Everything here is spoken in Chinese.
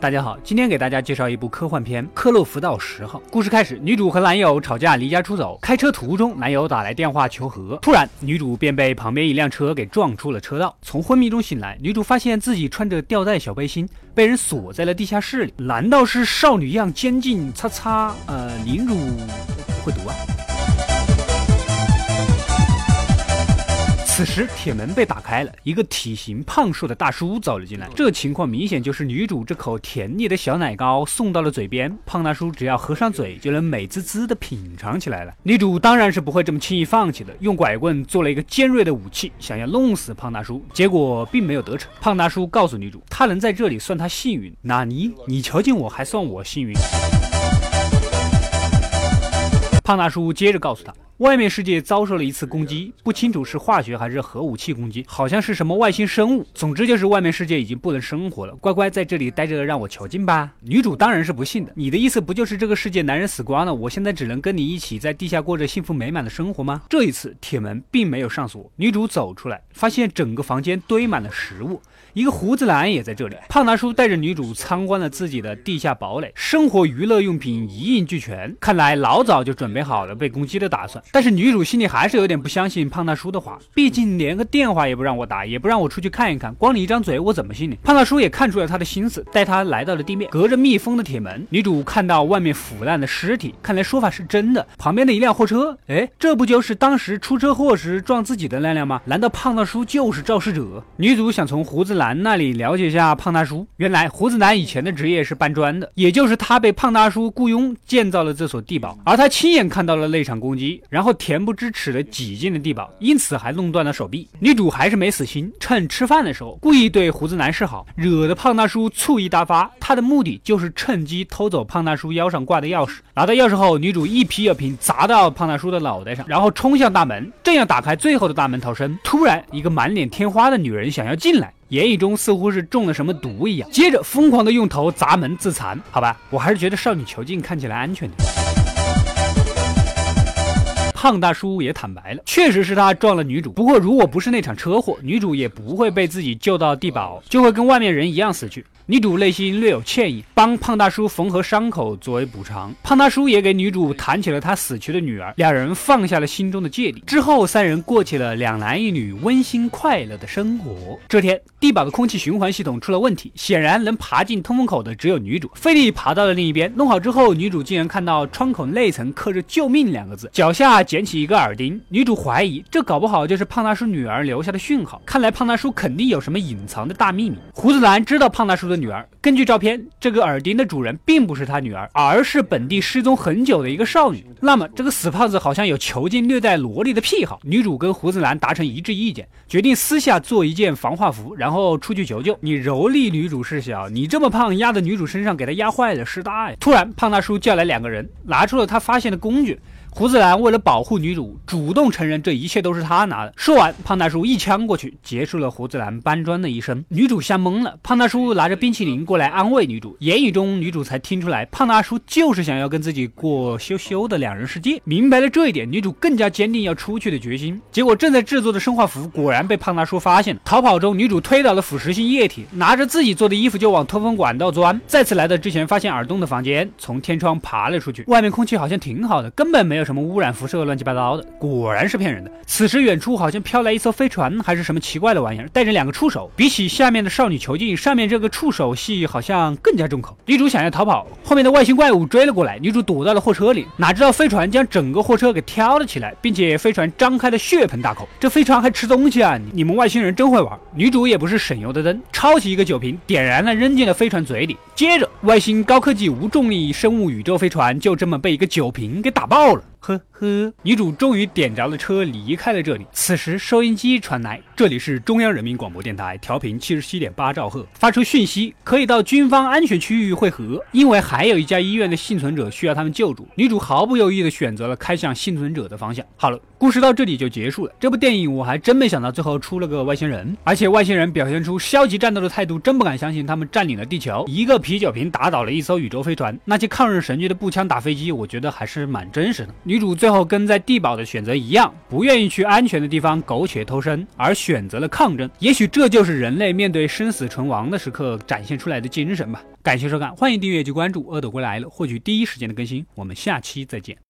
大家好，今天给大家介绍一部科幻片《克洛弗岛十号》。故事开始，女主和男友吵架，离家出走。开车途中，男友打来电话求和，突然女主便被旁边一辆车给撞出了车道。从昏迷中醒来，女主发现自己穿着吊带小背心，被人锁在了地下室里。难道是少女样监禁？擦擦，呃，凌辱不会读啊。此时铁门被打开了，一个体型胖瘦的大叔走了进来。这情况明显就是女主这口甜腻的小奶糕送到了嘴边，胖大叔只要合上嘴就能美滋滋的品尝起来了。女主当然是不会这么轻易放弃的，用拐棍做了一个尖锐的武器，想要弄死胖大叔，结果并没有得逞。胖大叔告诉女主，他能在这里算他幸运。纳尼？你瞧见我还算我幸运？胖大叔接着告诉他。外面世界遭受了一次攻击，不清楚是化学还是核武器攻击，好像是什么外星生物。总之就是外面世界已经不能生活了，乖乖在这里待着，让我囚禁吧。女主当然是不信的。你的意思不就是这个世界男人死光了，我现在只能跟你一起在地下过着幸福美满的生活吗？这一次铁门并没有上锁，女主走出来，发现整个房间堆满了食物，一个胡子男也在这里。胖大叔带着女主参观了自己的地下堡垒，生活娱乐用品一应俱全，看来老早就准备好了被攻击的打算。但是女主心里还是有点不相信胖大叔的话，毕竟连个电话也不让我打，也不让我出去看一看，光你一张嘴，我怎么信你？胖大叔也看出了他的心思，带他来到了地面，隔着密封的铁门，女主看到外面腐烂的尸体，看来说法是真的。旁边的一辆货车，哎，这不就是当时出车祸时撞自己的那辆吗？难道胖大叔就是肇事者？女主想从胡子男那里了解一下胖大叔。原来胡子男以前的职业是搬砖的，也就是他被胖大叔雇佣建造了这所地堡，而他亲眼看到了那场攻击，然后恬。不知耻的挤进了地堡，因此还弄断了手臂。女主还是没死心，趁吃饭的时候故意对胡子男示好，惹得胖大叔醋意大发。他的目的就是趁机偷走胖大叔腰上挂的钥匙。拿到钥匙后，女主一啤酒瓶砸到胖大叔的脑袋上，然后冲向大门，正要打开最后的大门逃生，突然一个满脸天花的女人想要进来，言语中似乎是中了什么毒一样，接着疯狂的用头砸门自残。好吧，我还是觉得少女囚禁看起来安全点。胖大叔也坦白了，确实是他撞了女主。不过，如果不是那场车祸，女主也不会被自己救到地堡，就会跟外面人一样死去。女主内心略有歉意，帮胖大叔缝合伤口作为补偿。胖大叔也给女主谈起了他死去的女儿，两人放下了心中的芥蒂。之后，三人过起了两男一女温馨快乐的生活。这天，地堡的空气循环系统出了问题，显然能爬进通风口的只有女主。费力爬到了另一边，弄好之后，女主竟然看到窗口内层刻着“救命”两个字，脚下捡起一个耳钉。女主怀疑这搞不好就是胖大叔女儿留下的讯号，看来胖大叔肯定有什么隐藏的大秘密。胡子男知道胖大叔的。女儿根据照片，这个耳钉的主人并不是他女儿，而是本地失踪很久的一个少女。那么，这个死胖子好像有囚禁虐待萝莉的癖好。女主跟胡子男达成一致意见，决定私下做一件防化服，然后出去求救。你蹂躏女主事小，你这么胖压在女主身上，给她压坏了事大呀！突然，胖大叔叫来两个人，拿出了他发现的工具。胡子男为了保护女主，主动承认这一切都是他拿的。说完，胖大叔一枪过去，结束了胡子男搬砖的一生。女主吓懵了，胖大叔拿着冰淇淋过来安慰女主，言语中女主才听出来，胖大叔就是想要跟自己过羞羞的两人世界。明白了这一点，女主更加坚定要出去的决心。结果正在制作的生化服果然被胖大叔发现了。逃跑中，女主推倒了腐蚀性液体，拿着自己做的衣服就往通风管道钻。再次来到之前发现耳洞的房间，从天窗爬了出去。外面空气好像挺好的，根本没有。什么污染辐射乱七八糟的，果然是骗人的。此时远处好像飘来一艘飞船，还是什么奇怪的玩意儿，带着两个触手。比起下面的少女囚禁，上面这个触手戏好像更加重口。女主想要逃跑，后面的外星怪物追了过来，女主躲到了货车里，哪知道飞船将整个货车给挑了起来，并且飞船张开了血盆大口。这飞船还吃东西啊！你们外星人真会玩。女主也不是省油的灯，抄起一个酒瓶，点燃了，扔进了飞船嘴里。接着，外星高科技无重力生物宇宙飞船就这么被一个酒瓶给打爆了。呵呵，女主终于点着了车，离开了这里。此时收音机传来，这里是中央人民广播电台，调频七十七点八兆赫，发出讯息，可以到军方安全区域汇合，因为还有一家医院的幸存者需要他们救助。女主毫不犹豫地选择了开向幸存者的方向。好了。故事到这里就结束了。这部电影我还真没想到最后出了个外星人，而且外星人表现出消极战斗的态度，真不敢相信他们占领了地球。一个啤酒瓶打倒了一艘宇宙飞船，那些抗日神剧的步枪打飞机，我觉得还是蛮真实的。女主最后跟在地堡的选择一样，不愿意去安全的地方苟且偷生，而选择了抗争。也许这就是人类面对生死存亡的时刻展现出来的精神吧。感谢收看，欢迎订阅及关注《恶斗归来了》，获取第一时间的更新。我们下期再见。